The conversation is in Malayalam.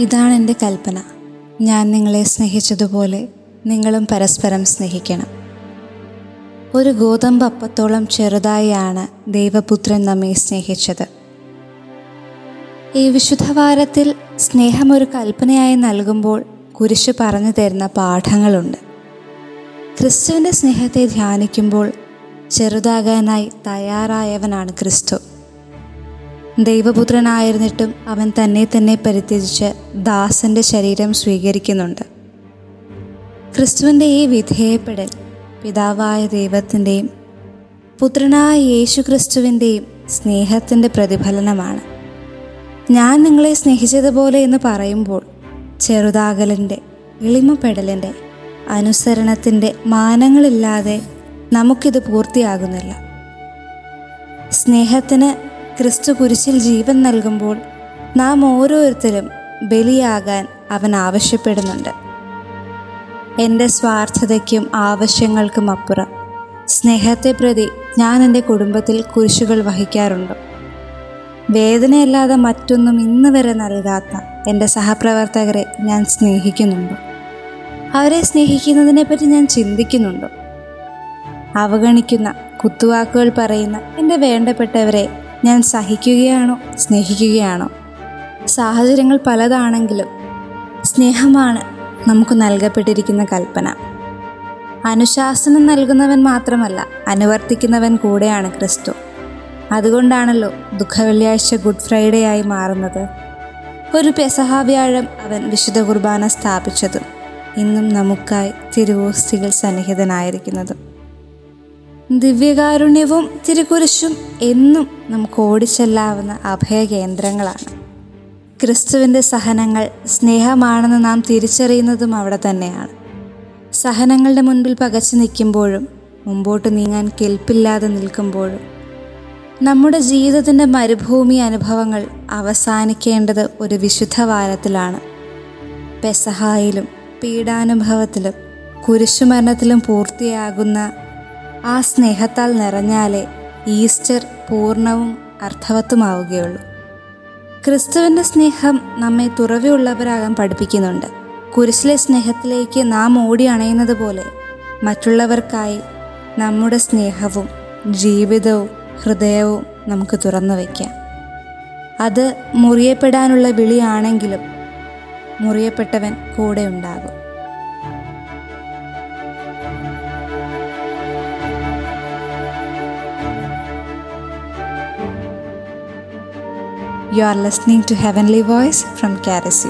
ഇതാണ് എന്റെ കൽപ്പന. ഞാൻ നിങ്ങളെ സ്നേഹിച്ചതുപോലെ നിങ്ങളും പരസ്പരം സ്നേഹിക്കണം. ഒരു ഗോതമ്പ് അപ്പത്തോളം ചെറുതായാണ് ദൈവപുത്രൻ നമ്മെ സ്നേഹിച്ചത്. ഈ വിശുദ്ധവാരത്തിൽ സ്നേഹം ഒരു കൽപ്പനയായി നൽകുമ്പോൾ കുരിശ് പറഞ്ഞു തരുന്ന പാഠങ്ങളുണ്ട്. ക്രിസ്തുവിന്റെ സ്നേഹത്തെ ധ്യാനിക്കുമ്പോൾ ചെറുതാകാനായി തയ്യാറായവനാണ് ക്രിസ്തു. ദൈവപുത്രനായിരുന്നിട്ടും അവൻ തന്നെ തന്നെ പരിത്യജിച്ച് ദാസന്റെ ശരീരം സ്വീകരിക്കുന്നുണ്ട്. ക്രിസ്തുവിന്റെ ഈ വിധേയപ്പെടൽ പിതാവായ ദൈവത്തിന്റെയും പുത്രനായ യേശു ക്രിസ്തുവിന്റെയും സ്നേഹത്തിന്റെ പ്രതിഫലനമാണ്. ഞാൻ നിങ്ങളെ സ്നേഹിച്ചതുപോലെ എന്ന് പറയുമ്പോൾ ചെറുതാകലിന്റെ എളിമപ്പെടലിന്റെ അനുസരണത്തിന്റെ മാനങ്ങളില്ലാതെ നമുക്കിത് പൂർത്തിയാകുന്നില്ല. സ്നേഹത്തിന് ക്രിസ്തു കുരിശിൽ ജീവൻ നൽകുമ്പോൾ നാം ഓരോരുത്തരും ബലിയാകാൻ അവൻ ആവശ്യപ്പെടുന്നുണ്ട്. എന്റെ സ്വാർത്ഥതയ്ക്കും ആവശ്യങ്ങൾക്കും അപ്പുറം സ്നേഹത്തെ പ്രതി ഞാൻ എന്റെ കുടുംബത്തിൽ കുരിശുകൾ വഹിക്കാറുണ്ട്. വേദനയല്ലാതെ മറ്റൊന്നും ഇന്ന് വരെ നൽകാത്ത എന്റെ സഹപ്രവർത്തകരെ ഞാൻ സ്നേഹിക്കുന്നുണ്ട്. അവരെ സ്നേഹിക്കുന്നതിനെപ്പറ്റി ഞാൻ ചിന്തിക്കുന്നുണ്ട്. അവഗണിക്കുന്ന കുത്തുവാക്കുകൾ പറയുന്ന എന്റെ വേണ്ടപ്പെട്ടവരെ ഞാൻ സഹിക്കുകയാണോ? സ്നേഹിക്കുകയാണോ? സാഹചര്യങ്ങൾ പലതാണെങ്കിലും സ്നേഹമാണ് നമുക്ക് നൽകപ്പെട്ടിരിക്കുന്ന കൽപ്പന. അനുശാസനം നൽകുന്നവൻ മാത്രമല്ല അനുവർത്തിക്കുന്നവൻ കൂടെയാണ് ക്രിസ്തു. അതുകൊണ്ടാണല്ലോ ദുഃഖവെള്ളിയാഴ്ച ഗുഡ് ഫ്രൈഡേ ആയി മാറുന്നത്. ഒരു പെസഹാവ്യാഴം അവൻ വിശുദ്ധ കുർബാന സ്ഥാപിച്ചതും ഇന്നും നമുക്കായി തിരുവോസ്തികൾ സന്നിഹിതനായിരിക്കുന്നതും. ദിവ്യകാരുണ്യവും തിരുക്കുരിശും എന്നും നമുക്ക് ഓടിച്ചെല്ലാവുന്ന അഭയകേന്ദ്രങ്ങളാണ്. ക്രിസ്തുവിന്റെ സഹനങ്ങൾ സ്നേഹമാണെന്ന് നാം തിരിച്ചറിയുന്നതും അവിടെ തന്നെയാണ്. സഹനങ്ങളുടെ മുൻപിൽ പകച്ചു നിൽക്കുമ്പോഴും മുമ്പോട്ട് നീങ്ങാൻ കെൽപ്പില്ലാതെ നിൽക്കുമ്പോഴും നമ്മുടെ ജീവിതത്തിന്റെ മരുഭൂമി അനുഭവങ്ങൾ അവസാനിക്കേണ്ടത് ഒരു വിശുദ്ധ വാരത്തിലാണ്. പെസഹായിലും പീഡാനുഭവത്തിലും കുരിശുമരണത്തിലും പൂർത്തിയാകുന്ന ആ സ്നേഹത്താൽ നിറഞ്ഞാലേ ഈസ്റ്റർ പൂർണവും അർത്ഥവത്തുമാവുകയുള്ളൂ. ക്രിസ്തുവിന്റെ സ്നേഹം നമ്മെ തുറവിയുള്ളവരാകാൻ പഠിപ്പിക്കുന്നുണ്ട്. കുരിശിലെ സ്നേഹത്തിലേക്ക് നാം ഓടി അണയുന്നത് പോലെ മറ്റുള്ളവർക്കായി നമ്മുടെ സ്നേഹവും ജീവിതവും ഹൃദയവും നമുക്ക് തുറന്നു വയ്ക്കാം. അത് മുറിയപ്പെടാനുള്ള വിളിയാണെങ്കിലും മുറിയപ്പെട്ടവൻ കൂടെ ഉണ്ടാകും. You are listening to Heavenly Voice from Caris